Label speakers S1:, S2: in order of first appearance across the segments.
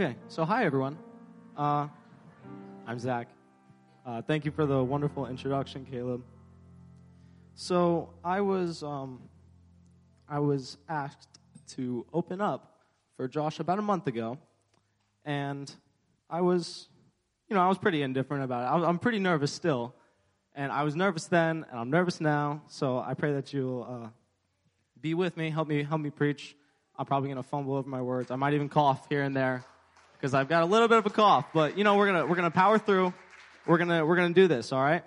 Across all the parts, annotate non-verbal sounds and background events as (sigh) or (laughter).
S1: Okay, so hi everyone. Uh, I'm Zach. Uh, thank you for the wonderful introduction, Caleb. So I was um, I was asked to open up for Josh about a month ago, and I was, you know, I was pretty indifferent about it. I I'm pretty nervous still, and I was nervous then, and I'm nervous now. So I pray that you'll uh, be with me, help me, help me preach. I'm probably gonna fumble over my words. I might even cough here and there because I've got a little bit of a cough. But you know, we're gonna we're gonna power through. We're gonna we're gonna do this. All right.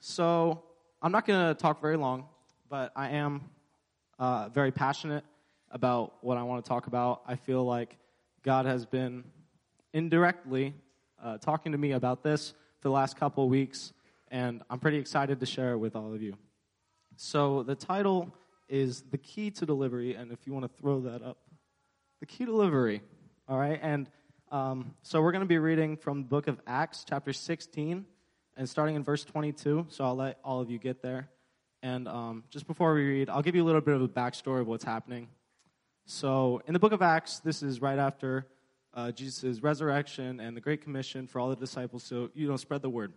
S1: So I'm not gonna talk very long, but I am uh, very passionate about what I want to talk about. I feel like God has been indirectly uh, talking to me about this for the last couple of weeks, and I'm pretty excited to share it with all of you. So the title is The Key to Delivery, and if you want to throw that up, The Key to Delivery. All right, and um, so we're going to be reading from the book of Acts, chapter 16, and starting in verse 22. So I'll let all of you get there. And um, just before we read, I'll give you a little bit of a backstory of what's happening. So in the book of Acts, this is right after uh, Jesus' resurrection and the Great Commission for all the disciples to you know spread the word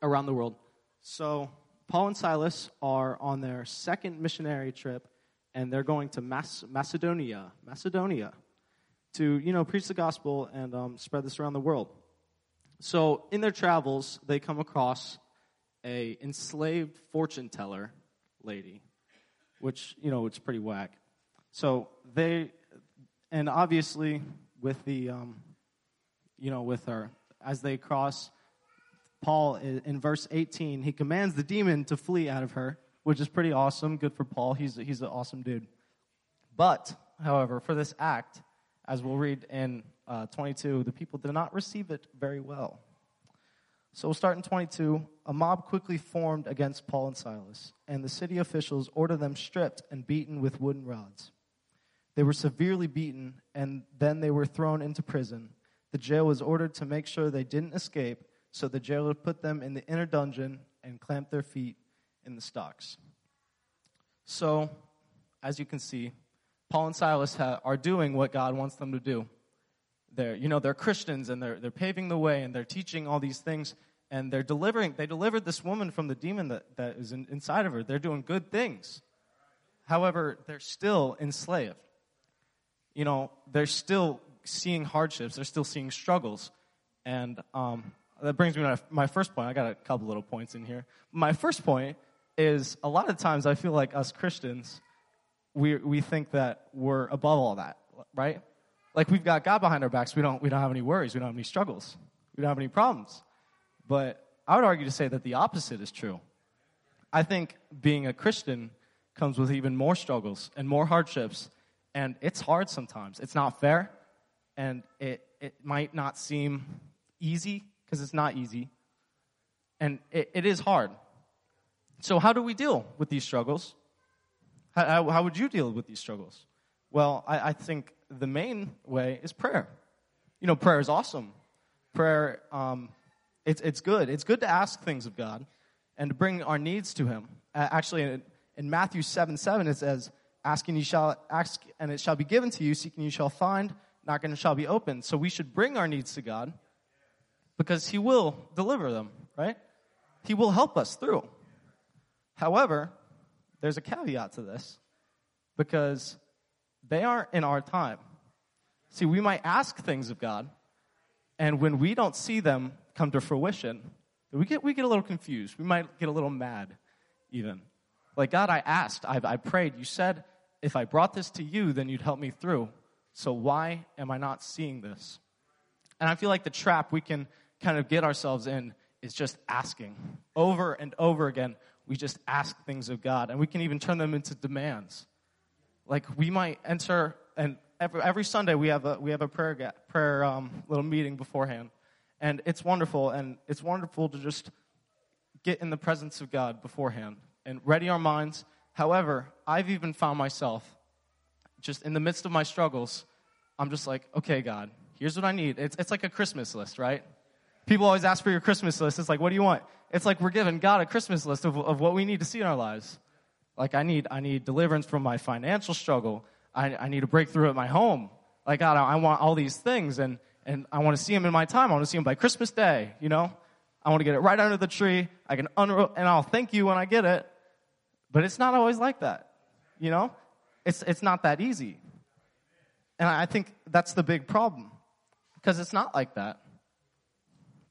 S1: around the world. So Paul and Silas are on their second missionary trip, and they're going to Mas- Macedonia, Macedonia, to you know preach the gospel and um, spread this around the world. So in their travels, they come across a enslaved fortune teller lady, which you know it's pretty whack. So they, and obviously with the, um, you know, with her as they cross, Paul in verse 18 he commands the demon to flee out of her, which is pretty awesome. Good for Paul. He's he's an awesome dude. But however, for this act, as we'll read in uh, 22, the people did not receive it very well. So we'll start in 22. A mob quickly formed against Paul and Silas, and the city officials ordered them stripped and beaten with wooden rods. They were severely beaten, and then they were thrown into prison. The jail was ordered to make sure they didn't escape, so the jailer put them in the inner dungeon and clamped their feet in the stocks. So, as you can see, Paul and Silas ha- are doing what God wants them to do. They're you know they're christians and they're, they're paving the way and they're teaching all these things and they're delivering they delivered this woman from the demon that, that is in, inside of her. They're doing good things. However they're still enslaved. You know they're still seeing hardships. They're still seeing struggles. And um, that brings me to my first point. I got a couple little points in here. My first point is a lot of times i feel like us christians we, we think that we're above all that right like we've got God behind our backs. We don't, we don't have any worries. We don't have any struggles. We don't have any problems. But I would argue to say that the opposite is true. I think being a Christian comes with even more struggles and more hardships. And it's hard sometimes. It's not fair. And it, it might not seem easy because it's not easy. And it, it is hard. So, how do we deal with these struggles? How, how, would you deal with these struggles? Well, I, I think the main way is prayer. You know, prayer is awesome. Prayer, um, it's, it's good. It's good to ask things of God and to bring our needs to Him. Uh, actually, in, in Matthew 7 7, it says, Asking you shall ask, and it shall be given to you. Seeking you shall find. Knocking it shall be opened. So we should bring our needs to God because He will deliver them, right? He will help us through. However, there's a caveat to this because they aren't in our time. See, we might ask things of God, and when we don't see them come to fruition, we get, we get a little confused. We might get a little mad, even. Like, God, I asked, I, I prayed. You said, if I brought this to you, then you'd help me through. So why am I not seeing this? And I feel like the trap we can kind of get ourselves in is just asking. Over and over again, we just ask things of God, and we can even turn them into demands. Like we might enter, and every, every Sunday we have a we have a prayer prayer um, little meeting beforehand, and it's wonderful, and it's wonderful to just get in the presence of God beforehand and ready our minds. However, I've even found myself just in the midst of my struggles, I'm just like, okay, God, here's what I need. It's, it's like a Christmas list, right? People always ask for your Christmas list. It's like, what do you want? It's like we're giving God a Christmas list of, of what we need to see in our lives. Like I need, I need deliverance from my financial struggle. I, I need a breakthrough at my home. Like, God, I want all these things and, and I want to see them in my time. I want to see them by Christmas Day, you know? I want to get it right under the tree. I can unro- and I'll thank you when I get it. But it's not always like that, you know? It's, it's not that easy. And I think that's the big problem because it's not like that.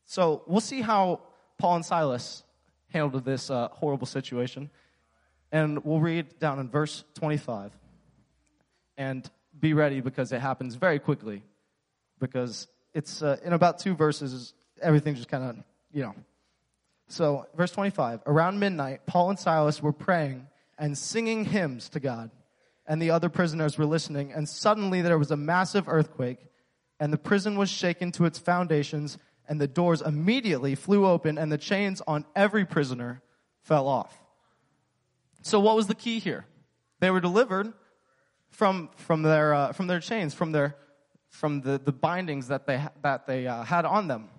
S1: So we'll see how Paul and Silas handled this uh, horrible situation. And we'll read down in verse 25. And be ready because it happens very quickly. Because it's uh, in about two verses, everything just kind of, you know. So, verse 25 Around midnight, Paul and Silas were praying and singing hymns to God. And the other prisoners were listening. And suddenly there was a massive earthquake, and the prison was shaken to its foundations, and the doors immediately flew open, and the chains on every prisoner fell off. So, what was the key here? They were delivered from, from, their, uh, from their chains, from, their, from the, the bindings that they, that they uh, had on them.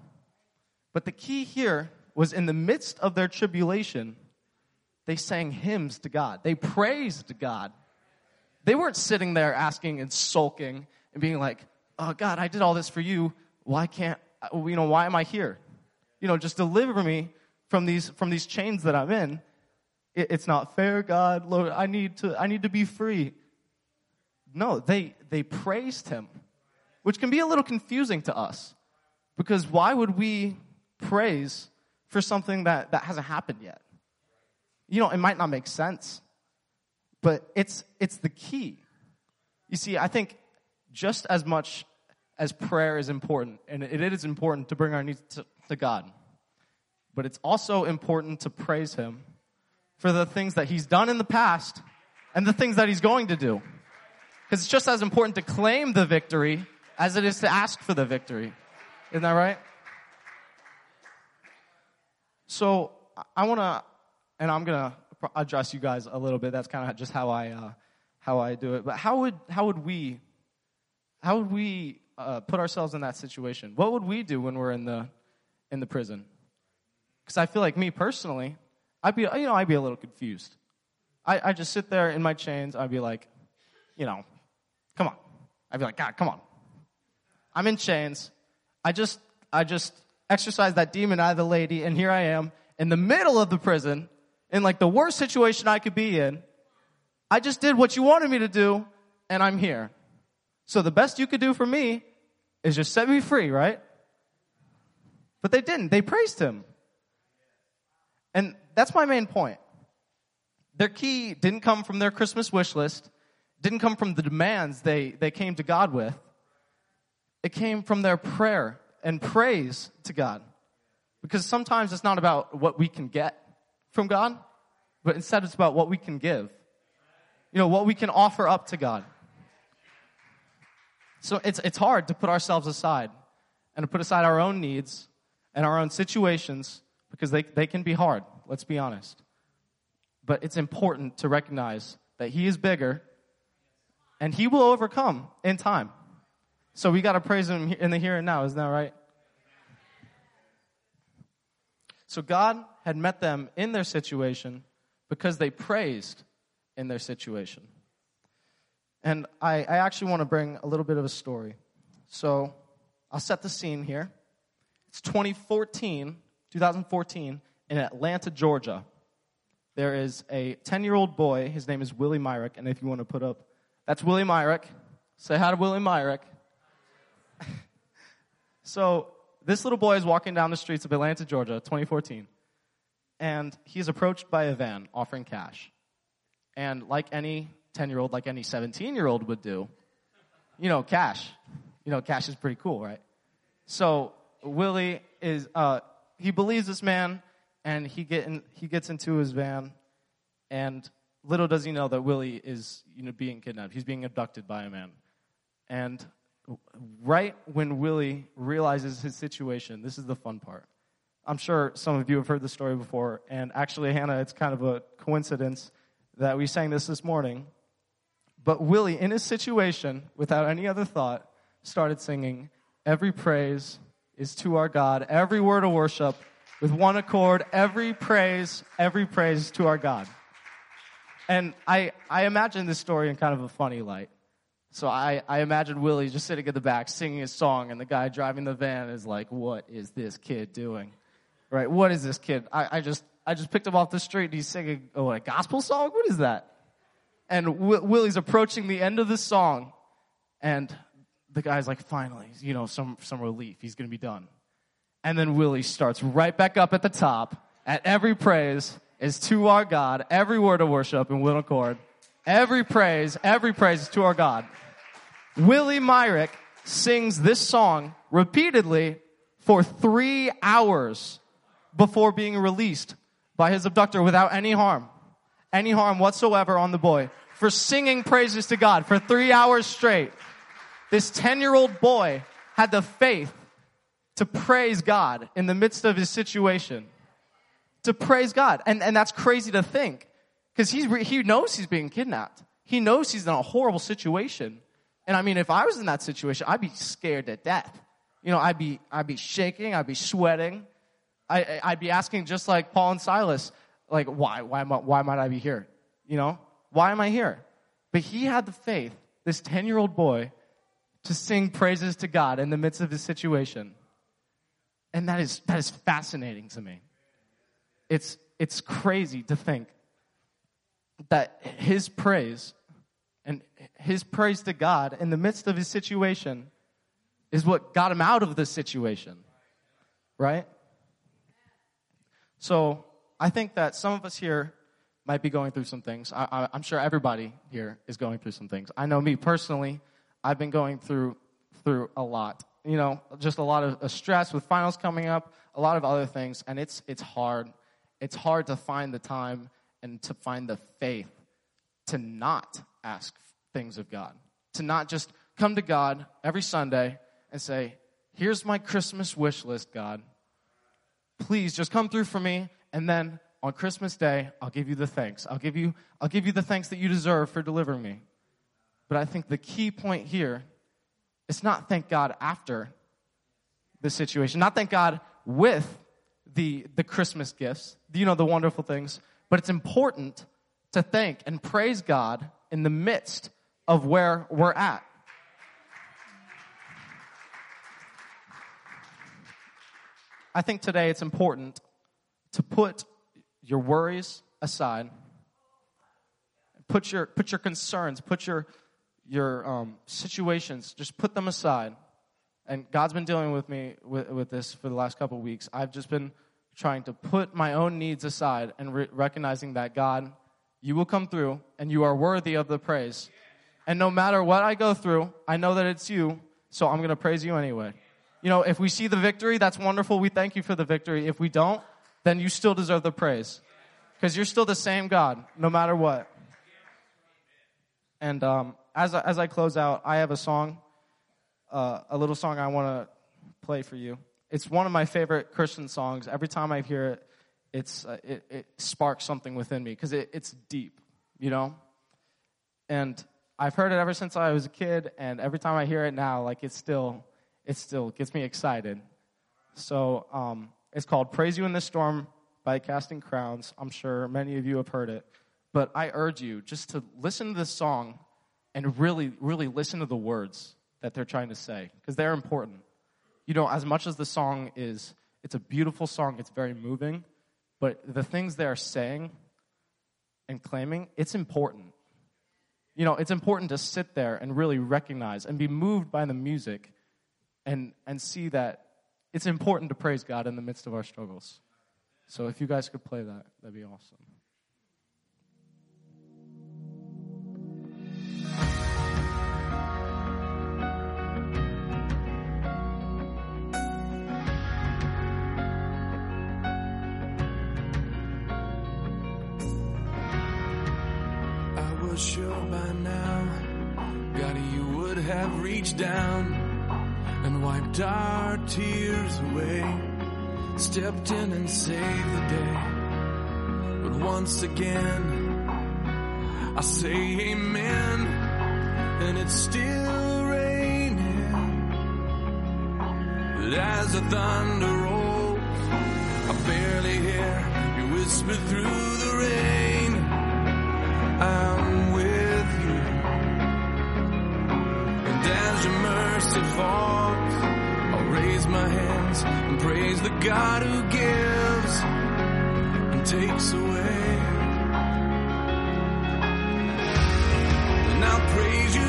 S1: But the key here was in the midst of their tribulation, they sang hymns to God. They praised God. They weren't sitting there asking and sulking and being like, oh, God, I did all this for you. Why can't, Uh, you know, why am I here? You know, just deliver me from these, from these chains that I'm in. It, it's not fair, God. Lord, I need to, I need to be free. No, they, they praised him, which can be a little confusing to us. Because why would we praise for something that, that hasn't happened yet? You know, it might not make sense, but it's, it's the key. You see, I think just as much as prayer is important, and it is important to bring our needs to, to God, but it's also important to praise Him for the things that He's done in the past and the things that He's going to do. Because it's just as important to claim the victory as it is to ask for the victory. Isn't that right? So I want to, and I'm going to address you guys a little bit. That's kind of just how I, uh, how I do it. But how would, how would we, how would we uh, put ourselves in that situation? What would we do when we're in the, in the prison? Because I feel like me personally, I'd be, you know, I'd be a little confused. I, I just sit there in my chains. I'd be like, you know, Come on. I'd be like, God, come on. I'm in chains. I just, I just exorcised that demon out of the lady, and here I am in the middle of the prison, in like the worst situation I could be in. I just did what you wanted me to do, and I'm here. So the best you could do for me is just set me free, right? But they didn't. They praised him. And that's my main point. Their key didn't come from their Christmas wish list didn't come from the demands they, they came to God with. It came from their prayer and praise to God. Because sometimes it's not about what we can get from God, but instead it's about what we can give. You know, what we can offer up to God. So it's, it's hard to put ourselves aside and to put aside our own needs and our own situations because they, they can be hard, let's be honest. But it's important to recognize that He is bigger and he will overcome in time. So we got to praise him in the here and now, isn't that right? So God had met them in their situation because they praised in their situation. And I, I actually want to bring a little bit of a story. So I'll set the scene here. It's 2014, 2014, in Atlanta, Georgia. There is a 10 year old boy. His name is Willie Myrick. And if you want to put up that's Willie Myrick. Say hi to Willie Myrick. (laughs) so, this little boy is walking down the streets of Atlanta, Georgia, 2014, and he's approached by a van offering cash. And like any 10 year old, like any 17 year old would do, you know, cash. You know, cash is pretty cool, right? So, Willie is, uh, he believes this man, and he, get in, he gets into his van, and little does he know that Willie is you know, being kidnapped. He's being abducted by a man. And right when Willie realizes his situation, this is the fun part. I'm sure some of you have heard the story before, and actually, Hannah, it's kind of a coincidence that we sang this this morning. But Willie, in his situation, without any other thought, started singing, Every praise is to our God, every word of worship with one accord, every praise, every praise to our God. And I, I imagine this story in kind of a funny light. So I, I imagine Willie just sitting in the back singing his song, and the guy driving the van is like, What is this kid doing? Right? What is this kid? I, I just I just picked him off the street and he's singing oh, a gospel song? What is that? And Willie's approaching the end of the song, and the guy's like, Finally, you know, some, some relief. He's going to be done. And then Willie starts right back up at the top. At every praise is to our God, every word of worship in will accord. Every praise, every praise is to our God. Willie Myrick sings this song repeatedly for three hours before being released by his abductor without any harm, any harm whatsoever on the boy for singing praises to God for three hours straight. This 10 year old boy had the faith to praise God in the midst of his situation. To praise God. And, and that's crazy to think because he knows he's being kidnapped. He knows he's in a horrible situation. And I mean, if I was in that situation, I'd be scared to death. You know, I'd be, I'd be shaking, I'd be sweating. I, I'd be asking just like Paul and Silas, like, why, why, why might I be here? You know, why am I here? But he had the faith, this 10 year old boy, to sing praises to God in the midst of his situation. And that is, that is fascinating to me. It's, it's crazy to think that his praise and his praise to God in the midst of his situation is what got him out of the situation. Right? So I think that some of us here might be going through some things. I, am sure everybody here is going through some things. I know me personally, I've been going through through a lot. You know, just a lot of stress with finals coming up, a lot of other things, and it's it's hard. It's hard to find the time and to find the faith to not ask things of God, to not just come to God every Sunday and say, "Here's my Christmas wish list, God." please just come through for me and then on christmas day i'll give you the thanks. I'll give you i'll give you the thanks that you deserve for delivering me. But i think the key point here is not thank god after the situation. Not thank god with the the christmas gifts. You know the wonderful things. But it's important to thank and praise god in the midst of where we're at. I think today it's important to put your worries aside, put your, put your concerns, put your, your um, situations, just put them aside. And God's been dealing with me with, with this for the last couple weeks. I've just been trying to put my own needs aside and re- recognizing that God, you will come through and you are worthy of the praise. And no matter what I go through, I know that it's you, so I'm going to praise you anyway. You know, if we see the victory, that's wonderful. We thank you for the victory. If we don't, then you still deserve the praise. Because you're still the same God, no matter what. And um, as, I, as I close out, I have a song, uh, a little song I want to play for you. It's one of my favorite Christian songs. Every time I hear it, it's, uh, it, it sparks something within me because it, it's deep, you know? And I've heard it ever since I was a kid, and every time I hear it now, like it still it still gets me excited. So um, it's called Praise You in the Storm by Casting Crowns. I'm sure many of you have heard it. But I urge you just to listen to this song and really, really listen to the words that they're trying to say because they're important. You know, as much as the song is, it's a beautiful song, it's very moving, but the things they're saying and claiming, it's important. You know, it's important to sit there and really recognize and be moved by the music and, and see that it's important to praise God in the midst of our struggles. So if you guys could play that, that'd be awesome.
S2: I was sure by now, God, you would have reached down wiped our tears away. Stepped in and saved the day. But once again, I say amen, and it's still raining. But as the thunder rolls, I barely hear you whisper through the rain. I'm with you my hands and praise the God who gives and takes away. And I'll praise you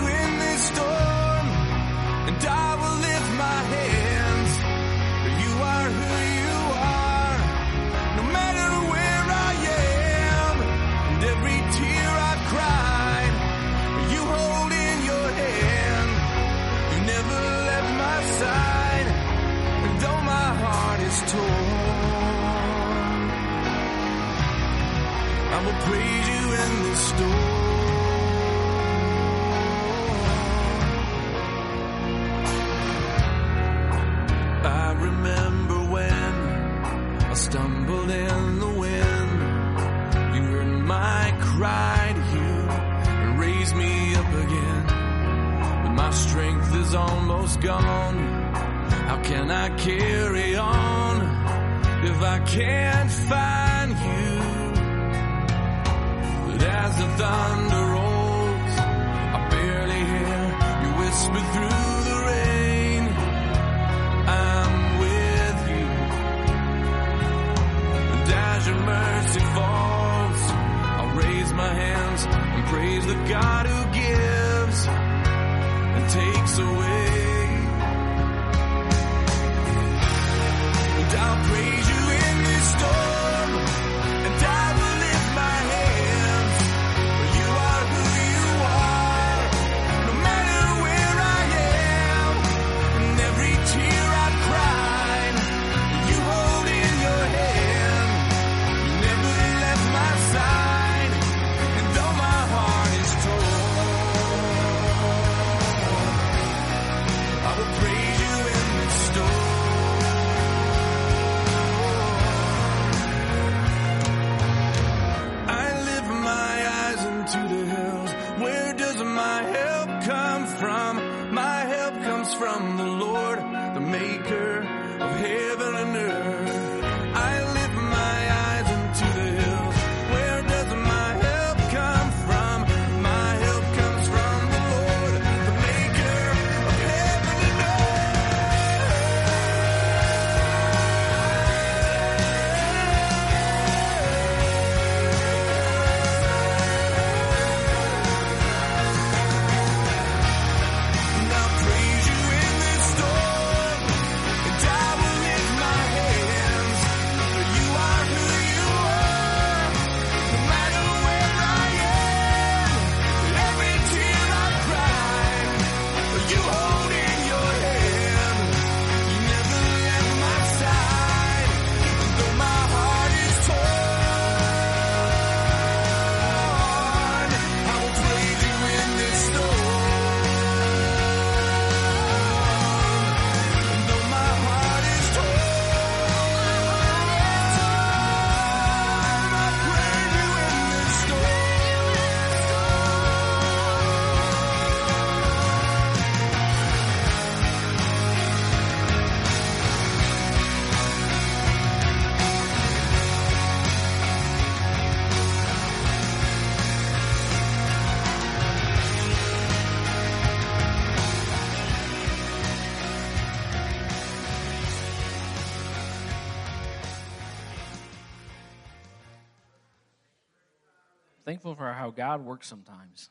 S3: how God works sometimes.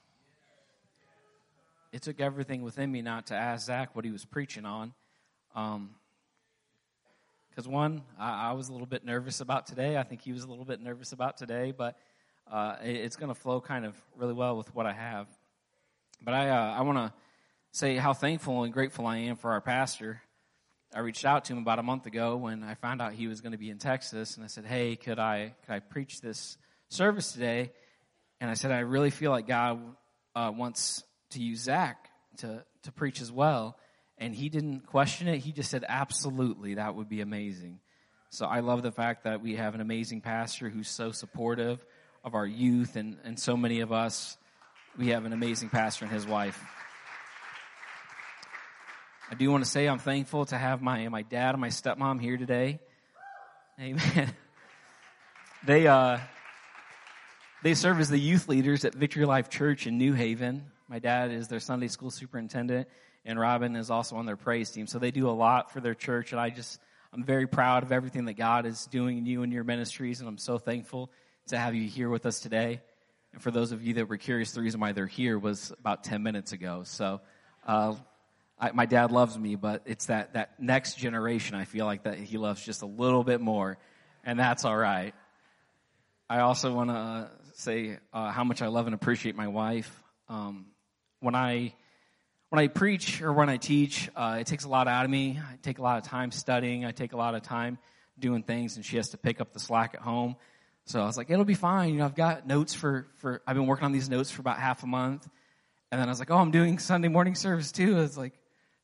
S3: It took everything within me not to ask Zach what he was preaching on. Because, one, I, I was a little bit nervous about today. I think he was a little bit nervous about today, but uh, it- it's going to flow kind of really well with what I have. But I, uh, I want to say how thankful and grateful I am for our pastor. I reached out to him about a month ago when I found out he was going to be in Texas, and I said, "Hey, could I could I preach this service today?" And I said, "I really feel like God uh, wants to use Zach to to preach as well." And he didn't question it. He just said, "Absolutely, that would be amazing." So I love the fact that we have an amazing pastor who's so supportive of our youth and, and so many of us. We have an amazing pastor and his wife. I do want to say I'm thankful to have my my dad and my stepmom here today. Amen. (laughs) They uh they serve as the youth leaders at Victory Life Church in New Haven. My dad is their Sunday school superintendent, and Robin is also on their praise team. So they do a lot for their church, and I just I'm very proud of everything that God is doing in you and your ministries, and I'm so thankful to have you here with us today. And for those of you that were curious, the reason why they're here was about 10 minutes ago. So, uh, I, my dad loves me, but it's that, that next generation I feel like that he loves just a little bit more, and that's all right. I also want to say uh, how much I love and appreciate my wife. Um, when I when I preach or when I teach, uh, it takes a lot out of me. I take a lot of time studying. I take a lot of time doing things, and she has to pick up the slack at home. So I was like, it'll be fine. You know, I've got notes for for. I've been working on these notes for about half a month, and then I was like, oh, I'm doing Sunday morning service too. I was like,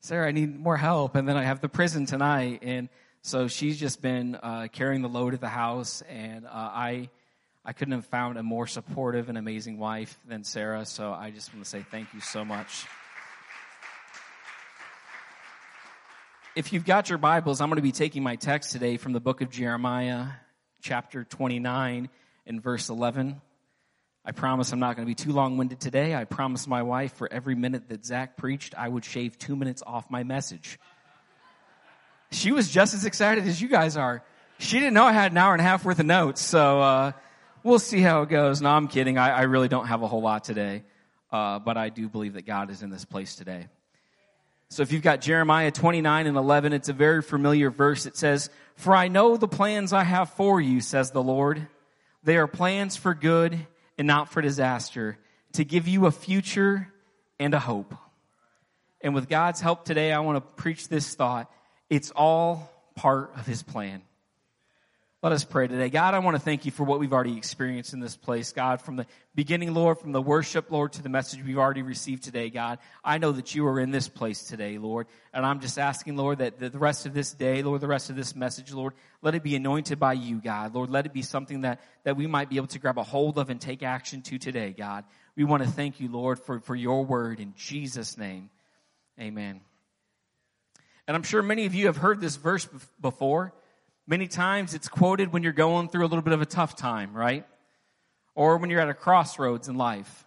S3: Sarah, I need more help. And then I have the prison tonight. And so she's just been uh, carrying the load at the house. And uh, I, I couldn't have found a more supportive and amazing wife than Sarah. So I just want to say thank you so much. If you've got your Bibles, I'm going to be taking my text today from the book of Jeremiah, chapter 29 and verse 11. I promise I'm not going to be too long winded today. I promised my wife for every minute that Zach preached, I would shave two minutes off my message. She was just as excited as you guys are. She didn't know I had an hour and a half worth of notes, so uh, we'll see how it goes. No, I'm kidding. I, I really don't have a whole lot today, uh, but I do believe that God is in this place today. So if you've got Jeremiah 29 and 11, it's a very familiar verse. It says, For I know the plans I have for you, says the Lord. They are plans for good and not for disaster, to give you a future and a hope. And with God's help today, I want to preach this thought. It's all part of His plan. Let us pray today. God, I want to thank you for what we've already experienced in this place. God, from the beginning, Lord, from the worship, Lord, to the message we've already received today, God, I know that you are in this place today, Lord. And I'm just asking, Lord, that the rest of this day, Lord, the rest of this message, Lord, let it be anointed by you, God. Lord, let it be something that, that we might be able to grab a hold of and take action to today, God. We want to thank you, Lord, for, for your word in Jesus' name. Amen. And I'm sure many of you have heard this verse before. Many times it's quoted when you're going through a little bit of a tough time, right? Or when you're at a crossroads in life.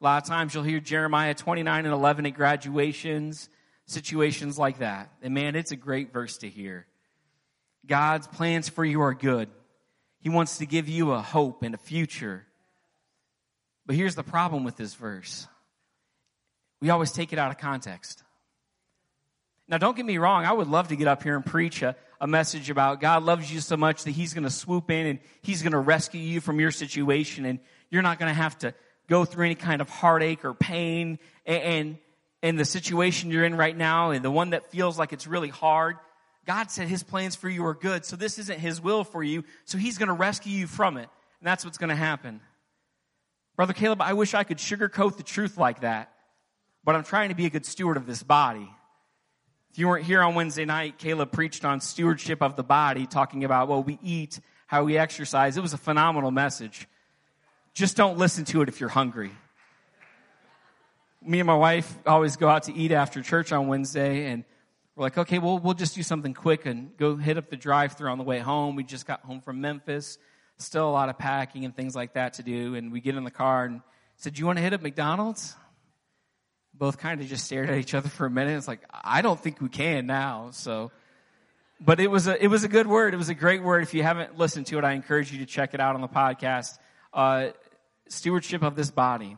S3: A lot of times you'll hear Jeremiah 29 and 11 at graduations, situations like that. And man, it's a great verse to hear. God's plans for you are good. He wants to give you a hope and a future. But here's the problem with this verse. We always take it out of context. Now, don't get me wrong. I would love to get up here and preach a, a message about God loves you so much that He's going to swoop in and He's going to rescue you from your situation, and you're not going to have to go through any kind of heartache or pain. And, and, the situation you're in right now, and the one that feels like it's really hard, God said His plans for you are good. So this isn't His will for you. So He's going to rescue you from it, and that's what's going to happen. Brother Caleb, I wish I could sugarcoat the truth like that, but I'm trying to be a good steward of this body. If you weren't here on Wednesday night, Caleb preached on stewardship of the body, talking about what we eat, how we exercise. It was a phenomenal message. Just don't listen to it if you're hungry. Me and my wife always go out to eat after church on Wednesday, and we're like, okay, well, we'll just do something quick and go hit up the drive through on the way home. We just got home from Memphis. Still a lot of packing and things like that to do. And we get in the car and said, Do you want to hit up McDonald's? Both kind of just stared at each other for a minute. It's like, I don't think we can now. So, but it was a, it was a good word. It was a great word. If you haven't listened to it, I encourage you to check it out on the podcast. Uh, stewardship of this body.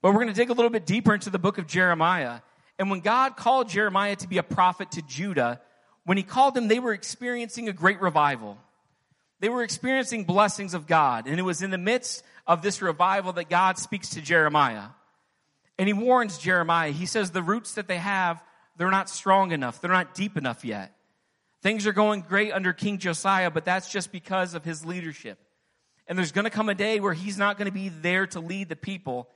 S3: But we're going to dig a little bit deeper into the book of Jeremiah. And when God called Jeremiah to be a prophet to Judah, when he called them, they were experiencing a great revival. They were experiencing blessings of God. And it was in the midst of this revival that God speaks to Jeremiah. And he warns Jeremiah. He says the roots that they have, they're not strong enough. They're not deep enough yet. Things are going great under King Josiah, but that's just because of his leadership. And there's going to come a day where he's not going to be there to lead the people.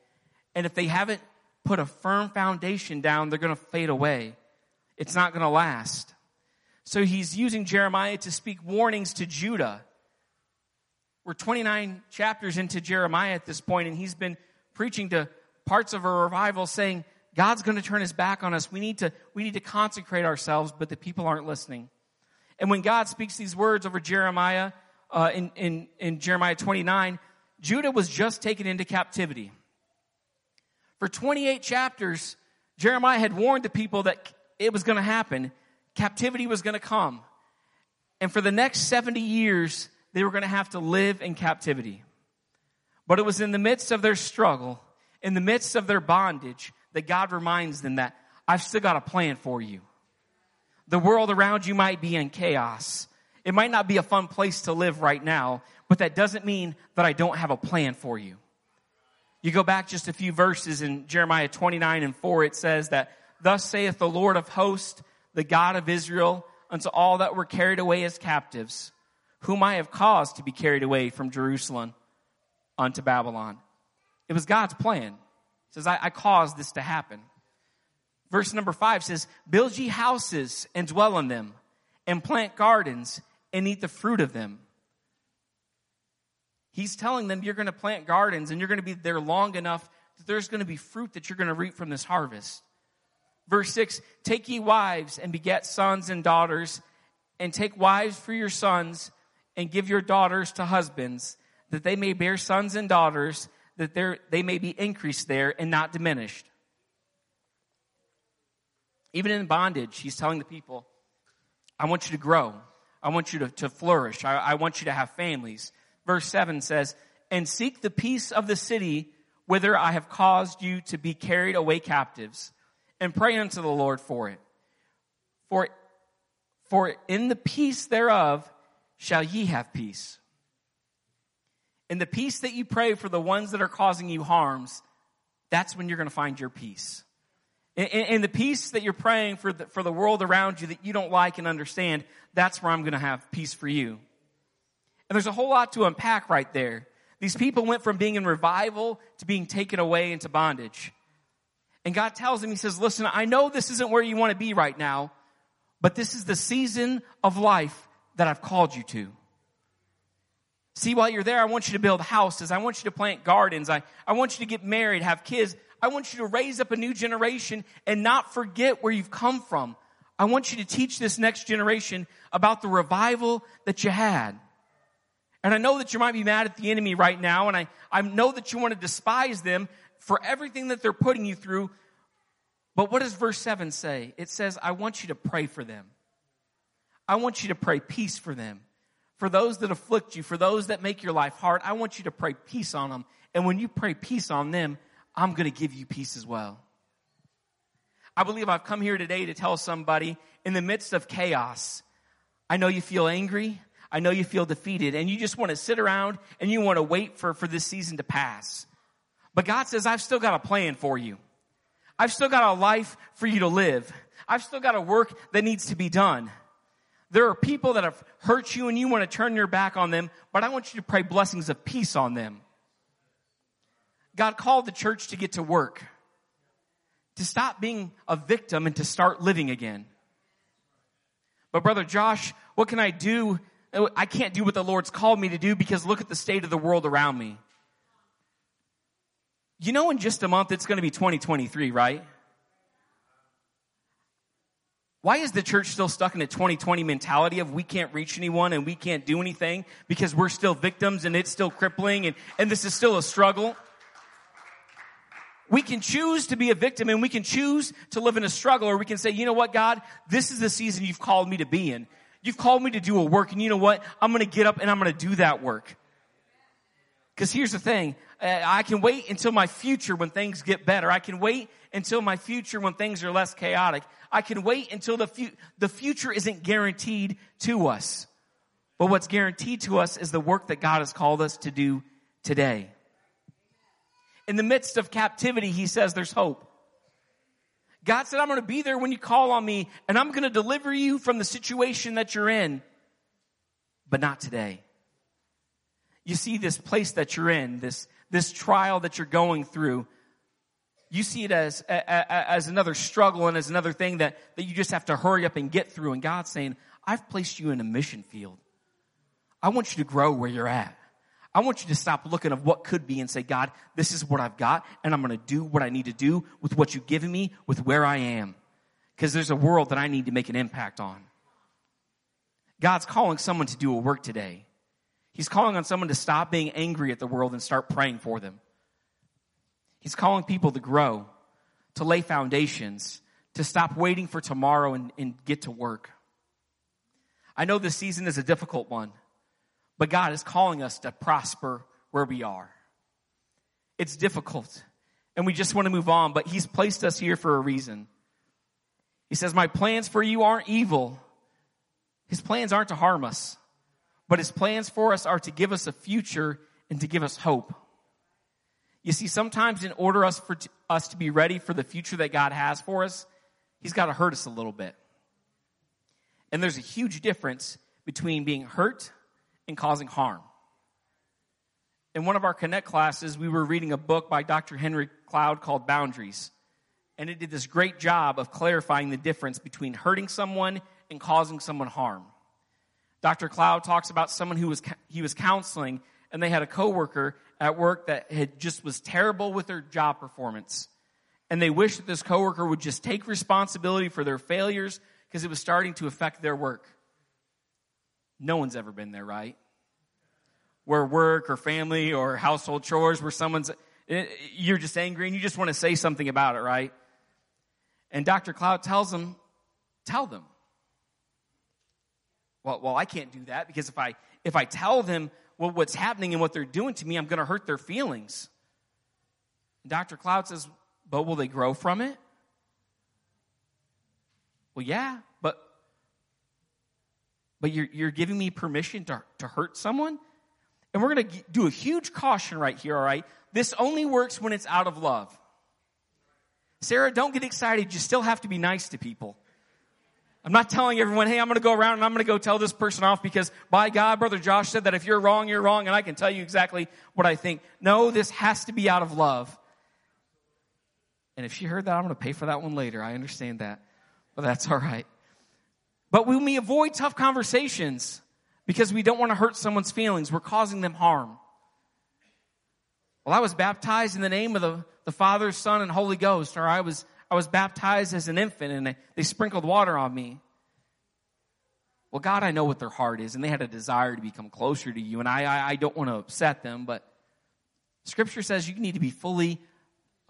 S3: And if they haven't put a firm foundation down, they're going to fade away. It's not going to last. So he's using Jeremiah to speak warnings to Judah. We're 29 chapters into Jeremiah at this point, and he's been preaching to parts of a revival saying, God's going to turn his back on us. We need to, we need to consecrate ourselves, but the people aren't listening. And when God speaks these words over Jeremiah, uh, in, in, in Jeremiah 29, Judah was just taken into captivity. For 28 chapters, Jeremiah had warned the people that it was going to happen. Captivity was going to come.
S1: And for the next 70 years, they were going to have to live in captivity. But it was in the midst of their struggle, in the midst of their bondage, that God reminds them that I've still got a plan for you. The world around you might be in chaos. It might not be a fun place to live right now, but that doesn't mean that I don't have a plan for you. You go back just a few verses in Jeremiah 29 and 4, it says that, Thus saith the Lord of hosts, the God of Israel, unto all that were carried away as captives, whom I have caused to be carried away from Jerusalem unto Babylon. It was God's plan. It says, I, I caused this to happen. Verse number five says, Build ye houses and dwell in them, and plant gardens and eat the fruit of them. He's telling them you're going to plant gardens and you're going to be there long enough that there's going to be fruit that you're going to reap from this harvest. Verse 6 Take ye wives and beget sons and daughters, and take wives for your sons, and give your daughters to husbands, that they may bear sons and daughters, that they may be increased there and not diminished. Even in bondage, he's telling the people, I want you to grow. I want you to, to flourish. I, I want you to have families. Verse 7 says, And seek the peace of the city whither I have caused you to be carried away captives, and pray unto the Lord for it. For, for in the peace thereof shall ye have peace. In the peace that you pray for the ones that are causing you harms, that's when you're going to find your peace. In, in, the peace that you're praying for the, for the world around you that you don't like and understand, that's where I'm going to have peace for you. And there's a whole lot to unpack right there. These people went from being in revival to being taken away into bondage. And God tells him, He says, listen, I know this isn't where you want to be right now, but this is the season of life that I've called you to. See, while you're there, I want you to build houses. I want you to plant gardens. I, I want you to get married, have kids. I want you to raise up a new generation and not forget where you've come from. I want you to teach this next generation about the revival that you had. And I know that you might be mad at the enemy right now, and I, I know that you want to despise them for everything that they're putting you through. But what does verse 7 say? It says, I want you to pray for them. I want you to pray peace for them for those that afflict you, for those that make your life hard, I want you to pray peace on them. And when you pray peace on them, I'm going to give you peace as well. I believe I've come here today to tell somebody in the midst of chaos, I know you feel angry. I know you feel defeated and you just want to sit around and you want to wait for, for this season to pass. But God says, I've still got a plan for you. I've still got a life for you to live. I've still got a work that needs to be done. There are people that have hurt you and you want to turn your back on them, but I want you to pray blessings of peace on them. God called the church to get to work, to stop being a victim and to start living again. But brother Josh, what can I do? I can't do what the Lord's called me to do because look at the state of the world around me. You know, in just a month, it's going to be 2023, right? Why is the church still stuck in a 2020 mentality of we can't reach anyone and we can't do anything because we're still victims and it's still crippling and, and this is still a struggle? We can choose to be a victim and we can choose to live in a struggle or we can say, you know what, God, this is the season you've called me to be in. You've called me to do a work and you know what? I'm going to get up and I'm going to do that work. Because here's the thing. Uh, I can wait until my future when things get better. I can wait until my future when things are less chaotic. I can wait until the, fu- the future isn't guaranteed to us. But what's guaranteed to us is the work that God has called us to do today. In the midst of captivity, he says there's hope. God said, I'm going to be there when you call on me and I'm going to deliver you from the situation that you're in, but not today. You see this place that you're in, this, this trial that you're going through, you see it as, as another struggle and as another thing that, that you just have to hurry up and get through. And God's saying, I've placed you in a mission field. I want you to grow where you're at. I want you to stop looking at what could be and say, God, this is what I've got, and I'm going to do what I need to do with what you've given me, with where I am. Because there's a world that I need to make an impact on. God's calling someone to do a work today. He's calling on someone to stop being angry at the world and start praying for them. He's calling people to grow, to lay foundations, to stop waiting for tomorrow and, and get to work. I know this season is a difficult one, but God is calling us to prosper where we are. It's difficult and we just want to move on, but He's placed us here for a reason. He says, My plans for you aren't evil. His plans aren't to harm us, but His plans for us are to give us a future and to give us hope. You see, sometimes in order us for t- us to be ready for the future that God has for us, He's got to hurt us a little bit. And there's a huge difference between being hurt and causing harm. In one of our Connect classes, we were reading a book by Dr. Henry Cloud called Boundaries. And it did this great job of clarifying the difference between hurting someone and causing someone harm. Dr. Cloud talks about someone who was he was counseling and they had a coworker at work that had just was terrible with their job performance. And they wished that this coworker would just take responsibility for their failures because it was starting to affect their work. No one's ever been there, right? Where work or family or household chores where someone's eh, you're just angry and you just want to say something about it, right? And Dr. Cloud tells them, tell them. Well, well, I can't do that because if I if I tell them well, what's happening and what they're doing to me, I'm going to hurt their feelings. Dr. Cloud says, but will they grow from it? Well, yeah, but but you're you're giving me permission to to hurt someone, and we're going to do a huge caution right here. All right, this only works when it's out of love. Sarah, don't get excited. You still have to be nice to people. I'm not telling everyone, hey, I'm going to go around and I'm going to go tell this person off because by God, Brother Josh said that if you're wrong, you're wrong, and I can tell you exactly what I think. No, this has to be out of love. And if she heard that, I'm going to pay for that one later. I understand that. But that's all right. But when we avoid tough conversations because we don't want to hurt someone's feelings, we're causing them harm. Well, I was baptized in the name of the, the Father, Son, and Holy Ghost, or I was I was baptized as an infant and they, sprinkled water on me. Well, God, I know what their heart is, and they had a desire to become closer to you, and I, I, I don't want to upset them, but Scripture says you need to be fully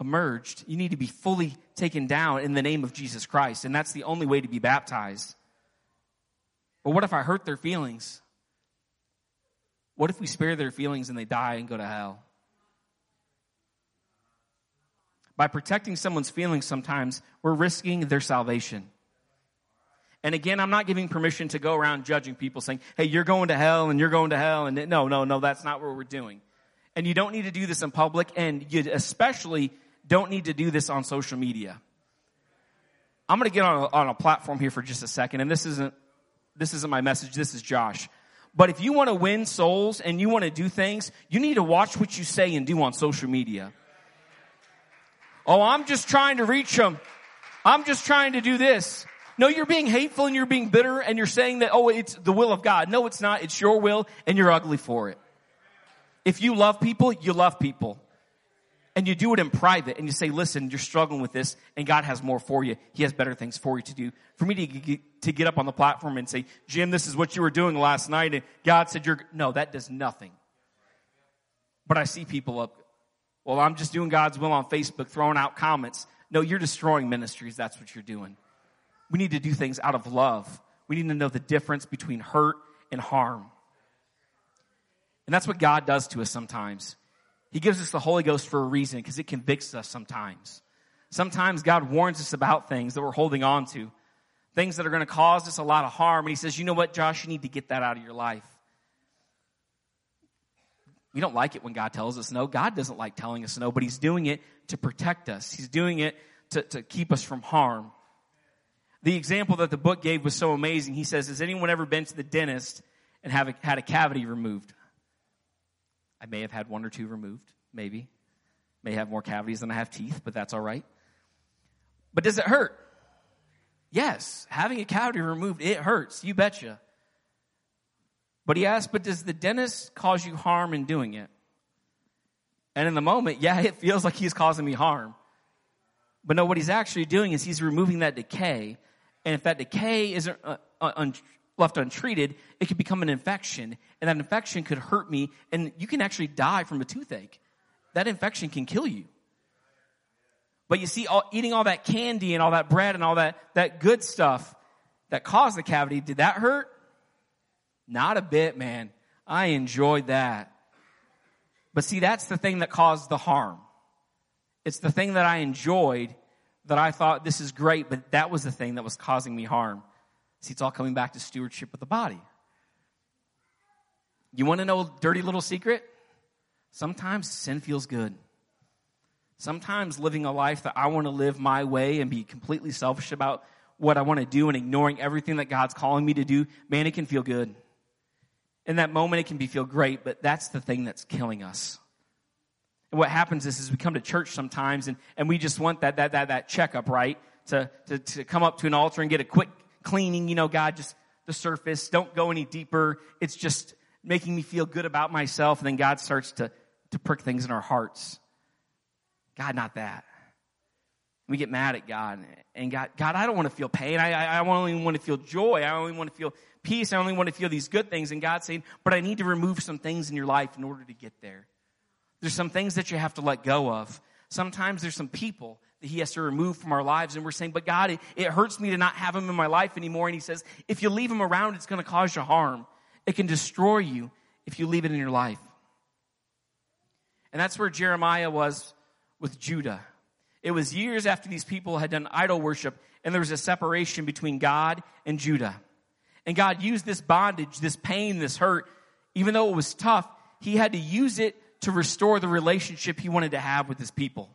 S1: emerged. You need to be fully taken down in the name of Jesus Christ, and that's the only way to be baptized. But what if I hurt their feelings? What if we spare their feelings and they die and go to hell? By protecting someone's feelings sometimes, we're risking their salvation. And again, I'm not giving permission to go around judging people saying, hey, you're going to hell and you're going to hell. And no, no, no, that's not what we're doing. And you don't need to do this in public and you especially don't need to do this on social media. I'm going to get on a, on a platform here for just a second. And this isn't, this isn't my message. This is Josh. But if you want to win souls and you want to do things, you need to watch what you say and do on social media. Oh, I'm just trying to reach them. I'm just trying to do this. No, you're being hateful and you're being bitter and you're saying that, oh, it's the will of God. No, it's not. It's your will and you're ugly for it. If you love people, you love people. And you do it in private and you say, listen, you're struggling with this and God has more for you. He has better things for you to do. For me to get, to get up on the platform and say, Jim, this is what you were doing last night and God said you're, no, that does nothing. But I see people up, well, I'm just doing God's will on Facebook, throwing out comments. No, you're destroying ministries. That's what you're doing. We need to do things out of love. We need to know the difference between hurt and harm. And that's what God does to us sometimes. He gives us the Holy Ghost for a reason because it convicts us sometimes. Sometimes God warns us about things that we're holding on to, things that are going to cause us a lot of harm. And He says, you know what, Josh, you need to get that out of your life. We don't like it when God tells us no. God doesn't like telling us no, but He's doing it to protect us. He's doing it to, to keep us from harm. The example that the book gave was so amazing. He says, has anyone ever been to the dentist and have a, had a cavity removed? I may have had one or two removed, maybe. May have more cavities than I have teeth, but that's all right. But does it hurt? Yes, having a cavity removed, it hurts. You betcha. But he asked, but does the dentist cause you harm in doing it? And in the moment, yeah, (laughs) it feels like he's causing me harm. But no, what he's actually doing is he's removing that decay. And if that decay isn't uh, uh un- left untreated, it could become an infection. And that infection could hurt me. And you can actually die from a toothache. That infection can kill you. But you see, all, eating all that candy and all that bread and all that, that good stuff that caused the cavity, did that hurt? Not a bit, man. I enjoyed that. But see, that's the thing that caused the harm. It's the thing that I enjoyed that I thought this is great, but that was the thing that was causing me harm. See, it's all coming back to stewardship of the body. You want to know a dirty little secret? Sometimes sin feels good. Sometimes living a life that I want to live my way and be completely selfish about what I want to do and ignoring everything that God's calling me to do, man, it can feel good. In that moment, it can be feel great, but that's the thing that's killing us. And what happens is, is we come to church sometimes and, and we just want that, that, that, that checkup, right? To, to, to come up to an altar and get a quick cleaning, you know, God, just the surface. Don't go any deeper. It's just making me feel good about myself. And then God starts to, to prick things in our hearts. God, not that. We get mad at God and God, God, I don't want to feel pain. I, I, I only want to feel joy. I only want to feel peace. I only want to feel these good things. And God's saying, but I need to remove some things in your life in order to get there. There's some things that you have to let go of. Sometimes there's some people that he has to remove from our lives. And we're saying, but God, it, it hurts me to not have them in my life anymore. And he says, if you leave them around, it's going to cause you harm. It can destroy you if you leave it in your life. And that's where Jeremiah was with Judah. It was years after these people had done idol worship and there was a separation between God and Judah. And God used this bondage, this pain, this hurt, even though it was tough, he had to use it to restore the relationship he wanted to have with his people.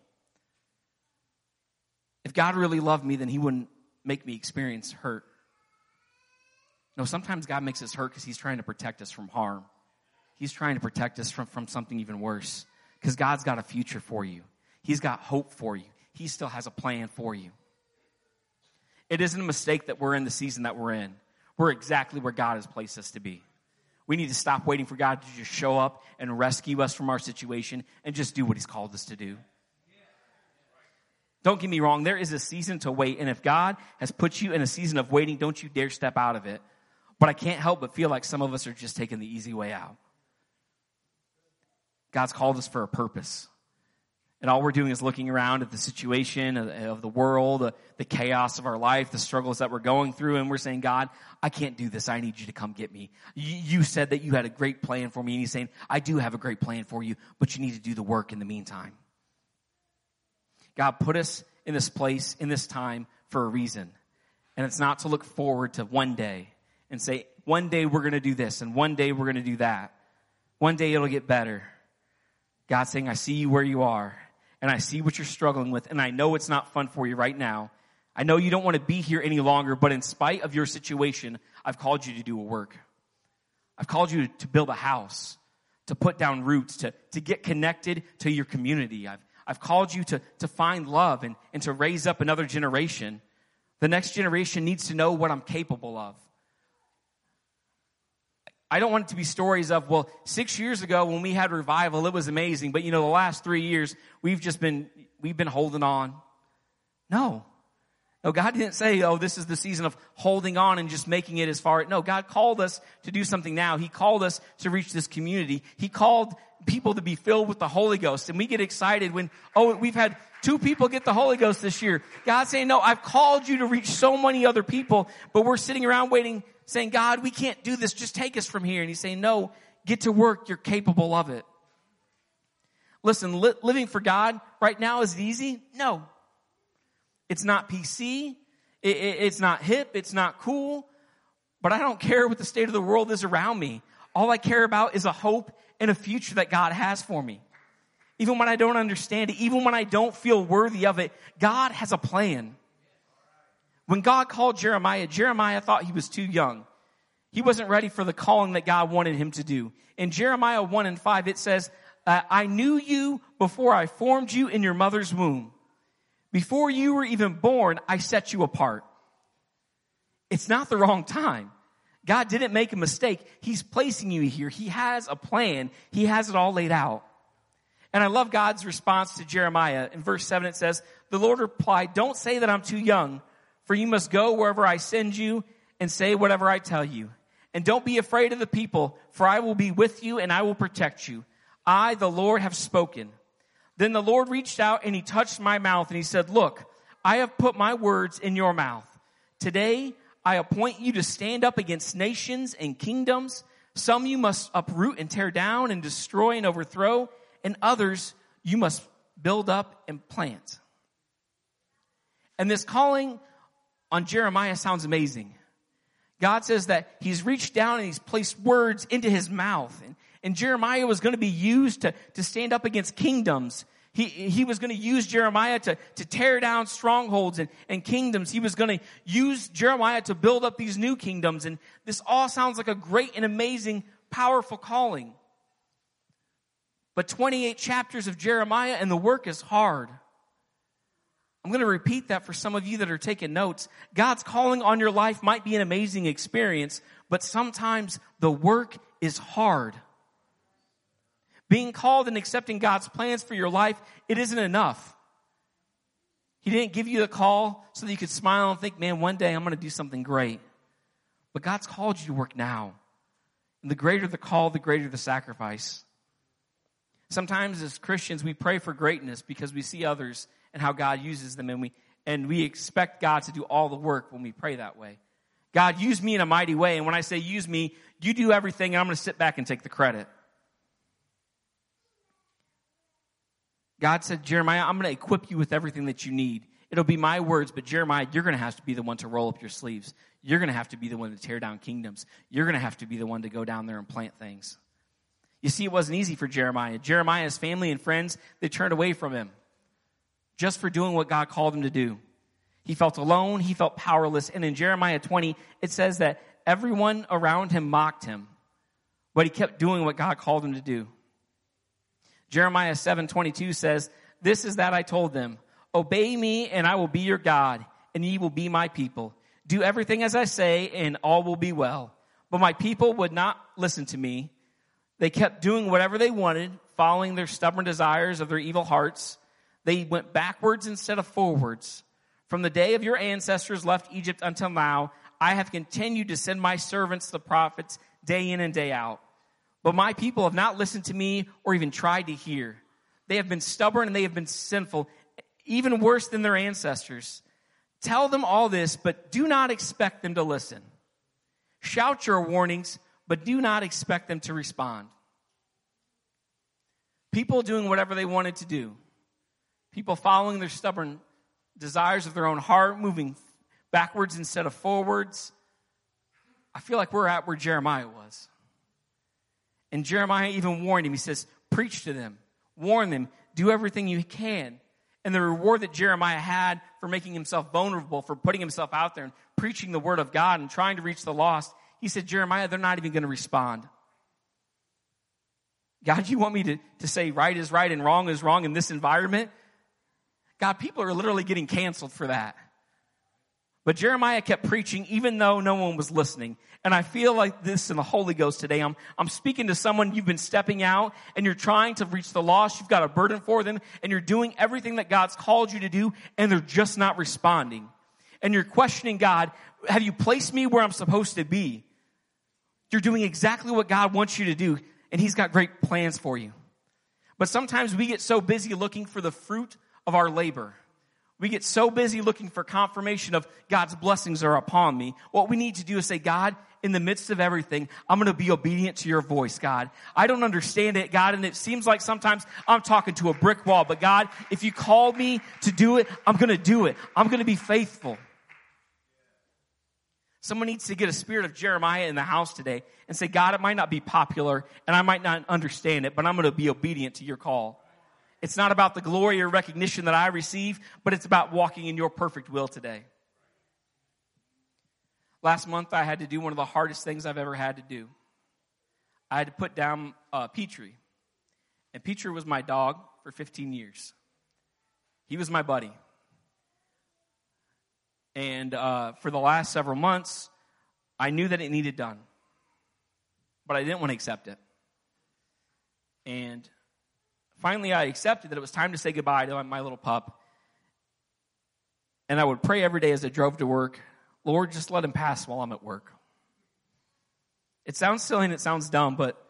S1: If God really loved me, then he wouldn't make me experience hurt. No, sometimes God makes us hurt because he's trying to protect us from harm. He's trying to protect us from, from something even worse. Because God's got a future for you. He's got hope for you. He still has a plan for you. It isn't a mistake that we're in the season that we're in. We're exactly where God has placed us to be. We need to stop waiting for God to just show up and rescue us from our situation and just do what He's called us to do. Don't get me wrong, there is a season to wait, and if God has put you in a season of waiting, don't you dare step out of it. But I can't help but feel like some of us are just taking the easy way out. God's called us for a purpose. And all we're doing is looking around at the situation of, of the world, the, the chaos of our life, the struggles that we're going through, and we're saying, God, I can't do this. I need you to come get me. You, you said that you had a great plan for me, and He's saying, I do have a great plan for you, but you need to do the work in the meantime. God put us in this place, in this time, for a reason. And it's not to look forward to one day and say, one day we're going to do this, and one day we're going to do that. One day it'll get better. God's saying, I see you where you are and I see what you're struggling with, and I know it's not fun for you right now. I know you don't want to be here any longer, but in spite of your situation, I've called you to do a work. I've called you to build a house, to put down roots, to, to get connected to your community. I've, I've called you to, to find love and, and to raise up another generation. The next generation needs to know what I'm capable of. I don't want it to be stories of, well, six years ago when we had revival, it was amazing. But you know, the last three years, we've just been, we've been holding on. No. No, God didn't say, oh, this is the season of holding on and just making it as far. No, God called us to do something now. He called us to reach this community. He called people to be filled with the Holy Ghost. And we get excited when, oh, we've had two people get the Holy Ghost this year. God's saying, no, I've called you to reach so many other people, but we're sitting around waiting saying, God, we can't do this. Just take us from here. And he's saying, no, get to work. You're capable of it. Listen, li- living for God right now is it easy? No. It's not PC. It, it, it's not hip. It's not cool. But I don't care what the state of the world is around me. All I care about is a hope and a future that God has for me. Even when I don't understand it, even when I don't feel worthy of it, God has a plan. When God called Jeremiah, Jeremiah thought he was too young. He wasn't ready for the calling that God wanted him to do. In Jeremiah 1 and 5, it says, I knew you before I formed you in your mother's womb. Before you were even born, I set you apart. It's not the wrong time. God didn't make a mistake. He's placing you here. He has a plan. He has it all laid out. And I love God's response to Jeremiah. In verse 7, it says, The Lord replied, Don't say that I'm too young for you must go wherever I send you and say whatever I tell you. And don't be afraid of the people, for I will be with you and I will protect you. I, the Lord, have spoken. Then the Lord reached out and he touched my mouth and he said, Look, I have put my words in your mouth. Today I appoint you to stand up against nations and kingdoms. Some you must uproot and tear down and destroy and overthrow, and others you must build up and plant. And this calling on Jeremiah sounds amazing. God says that he's reached down and he's placed words into his mouth. And, and Jeremiah was going to be used to, to stand up against kingdoms. He, he was going to use Jeremiah to, to tear down strongholds and, and kingdoms. He was going to use Jeremiah to build up these new kingdoms. And this all sounds like a great and amazing, powerful calling. But 28 chapters of Jeremiah and the work is hard. I'm going to repeat that for some of you that are taking notes. God's calling on your life might be an amazing experience, but sometimes the work is hard. Being called and accepting God's plans for your life, it isn't enough. He didn't give you the call so that you could smile and think, man, one day I'm going to do something great. But God's called you to work now. And the greater the call, the greater the sacrifice. Sometimes as Christians, we pray for greatness because we see others and how God uses them and we, and we expect God to do all the work when we pray that way. God, use me in a mighty way. And when I say use me, you do everything and I'm going to sit back and take the credit. God said, Jeremiah, I'm going to equip you with everything that you need. It'll be my words, but Jeremiah, you're going to have to be the one to roll up your sleeves. You're going to have to be the one to tear down kingdoms. You're going to have to be the one to go down there and plant things. You see, it wasn't easy for Jeremiah. Jeremiah's family and friends, they turned away from him just for doing what God called him to do. He felt alone, he felt powerless. And in Jeremiah 20, it says that everyone around him mocked him, but he kept doing what God called him to do. Jeremiah 7:22 says, "This is that I told them, obey me and I will be your God, and ye will be my people. Do everything as I say and all will be well." But my people would not listen to me. They kept doing whatever they wanted, following their stubborn desires of their evil hearts. They went backwards instead of forwards. From the day of your ancestors left Egypt until now, I have continued to send my servants, the prophets, day in and day out. But my people have not listened to me or even tried to hear. They have been stubborn and they have been sinful, even worse than their ancestors. Tell them all this, but do not expect them to listen. Shout your warnings, but do not expect them to respond. People doing whatever they wanted to do people following their stubborn desires of their own heart, moving backwards instead of forwards. I feel like we're at where Jeremiah was. And Jeremiah even warned him. He says, Preach to them, warn them, do everything you can. And the reward that Jeremiah had for making himself vulnerable, for putting himself out there and preaching the word of God and trying to reach the lost, he said, Jeremiah, they're not even going to respond. God, you want me to, to say right is right and wrong is wrong in this environment? God, people are literally getting canceled for that. But Jeremiah kept preaching even though no one was listening. And I feel like this in the Holy Ghost today. I'm, I'm speaking to someone, you've been stepping out and you're trying to reach the lost. You've got a burden for them and you're doing everything that God's called you to do and they're just not responding. And you're questioning God, have you placed me where I'm supposed to be? You're doing exactly what God wants you to do and He's got great plans for you. But sometimes we get so busy looking for the fruit of our labor. We get so busy looking for confirmation of God's blessings are upon me. What we need to do is say, God, in the midst of everything, I'm going to be obedient to your voice, God. I don't understand it, God, and it seems like sometimes I'm talking to a brick wall, but God, if you call me to do it, I'm going to do it. I'm going to be faithful. Someone needs to get a spirit of Jeremiah in the house today and say, God, it might not be popular and I might not understand it, but I'm going to be obedient to your call. It's not about the glory or recognition that I receive, but it's about walking in your perfect will today. Last month, I had to do one of the hardest things I've ever had to do. I had to put down uh, Petrie. And Petrie was my dog for 15 years. He was my buddy. And uh, for the last several months, I knew that it needed done. But I didn't want to accept it. And finally I accepted that it was time to say goodbye to my little pup. And I would pray every day as I drove to work, Lord, just let him pass while I'm at work. It sounds silly and it sounds dumb, but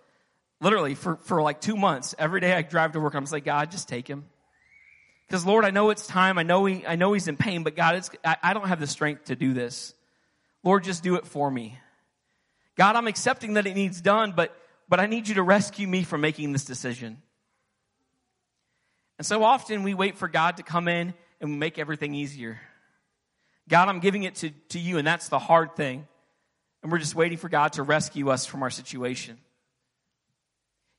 S1: literally for, for like two months, every day I drive to work, I'm just like, God, just take him. Because Lord, I know it's time. I know he, I know he's in pain, but God, it's, I, I don't have the strength to do this. Lord, just do it for me. God, I'm accepting that it needs done, but, but I need you to rescue me from making this decision. And so often we wait for God to come in and make everything easier. God, I'm giving it to, to you, and that's the hard thing. And we're just waiting for God to rescue us from our situation.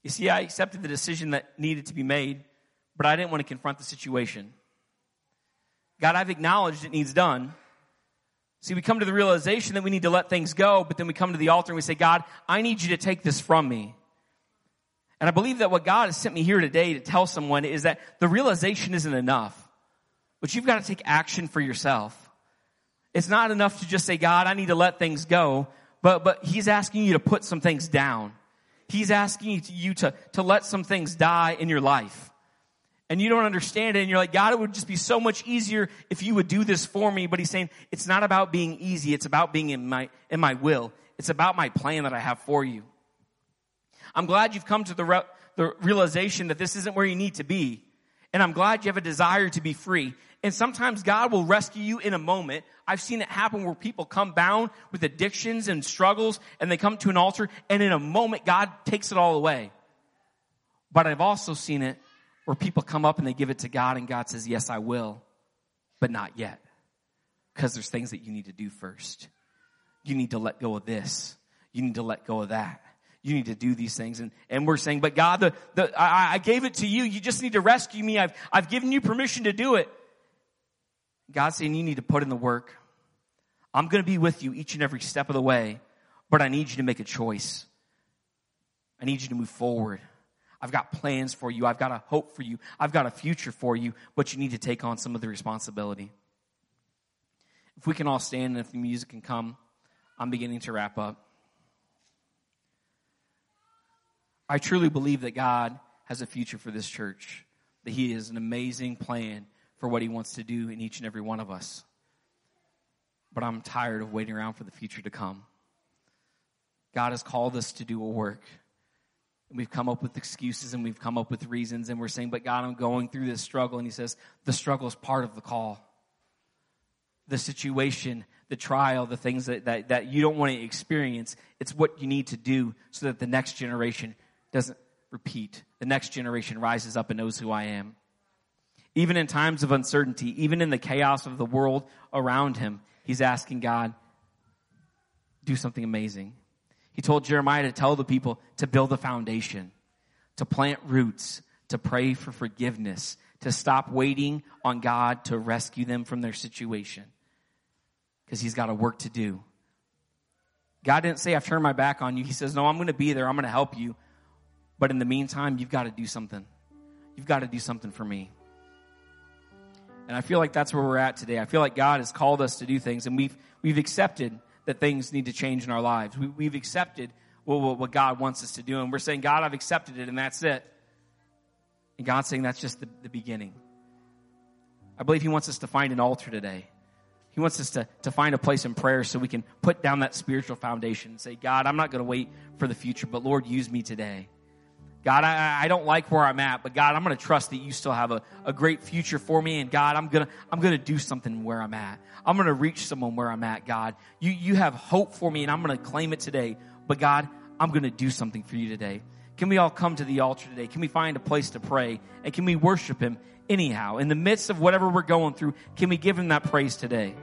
S1: You see, I accepted the decision that needed to be made, but I didn't want to confront the situation. God, I've acknowledged it needs done. See, we come to the realization that we need to let things go, but then we come to the altar and we say, God, I need you to take this from me. And I believe that what God has sent me here today to tell someone is that the realization isn't enough, but you've got to take action for yourself. It's not enough to just say, God, I need to let things go, but, but He's asking you to put some things down. He's asking you to, to let some things die in your life. And you don't understand it, and you're like, God, it would just be so much easier if you would do this for me. But He's saying, it's not about being easy, it's about being in my, in my will. It's about my plan that I have for you. I'm glad you've come to the, re- the realization that this isn't where you need to be. And I'm glad you have a desire to be free. And sometimes God will rescue you in a moment. I've seen it happen where people come bound with addictions and struggles and they come to an altar and in a moment God takes it all away. But I've also seen it where people come up and they give it to God and God says, yes, I will, but not yet. Because there's things that you need to do first. You need to let go of this. You need to let go of that. You need to do these things. And, and we're saying, but God, the, the, I, I gave it to you. You just need to rescue me. I've, I've given you permission to do it. God's saying you need to put in the work. I'm going to be with you each and every step of the way, but I need you to make a choice. I need you to move forward. I've got plans for you. I've got a hope for you. I've got a future for you, but you need to take on some of the responsibility. If we can all stand and if the music can come, I'm beginning to wrap up. I truly believe that God has a future for this church, that He has an amazing plan for what he wants to do in each and every one of us. But I'm tired of waiting around for the future to come. God has called us to do a work. And we've come up with excuses and we've come up with reasons and we're saying, but God, I'm going through this struggle. And he says, the struggle is part of the call. The situation, the trial, the things that, that, that you don't want to experience, it's what you need to do so that the next generation doesn't repeat. The next generation rises up and knows who I am. Even in times of uncertainty, even in the chaos of the world around him, he's asking God, do something amazing. He told Jeremiah to tell the people to build a foundation, to plant roots, to pray for forgiveness, to stop waiting on God to rescue them from their situation. Because he's got a work to do. God didn't say, I've turned my back on you. He says, No, I'm going to be there. I'm going to help you. But in the meantime, you've got to do something. You've got to do something for me. And I feel like that's where we're at today. I feel like God has called us to do things, and we've, we've accepted that things need to change in our lives. We, have accepted what, what, God wants us to do, and we're saying, God, I've accepted it, and that's it. And God's saying that's just the, the beginning. I believe He wants us to find an altar today. He wants us to, to find a place in prayer so we can put down that spiritual foundation and say, God, I'm not going to wait for the future, but Lord, use me today. God, I, I don't like where I'm at, but God, I'm going to trust that you still have a, a great future for me. And God, I'm going to, I'm going to do something where I'm at. I'm going to reach someone where I'm at, God. You, you have hope for me and I'm going to claim it today. But God, I'm going to do something for you today. Can we all come to the altar today? Can we find a place to pray? And can we worship him anyhow? In the midst of whatever we're going through, can we give him that praise today?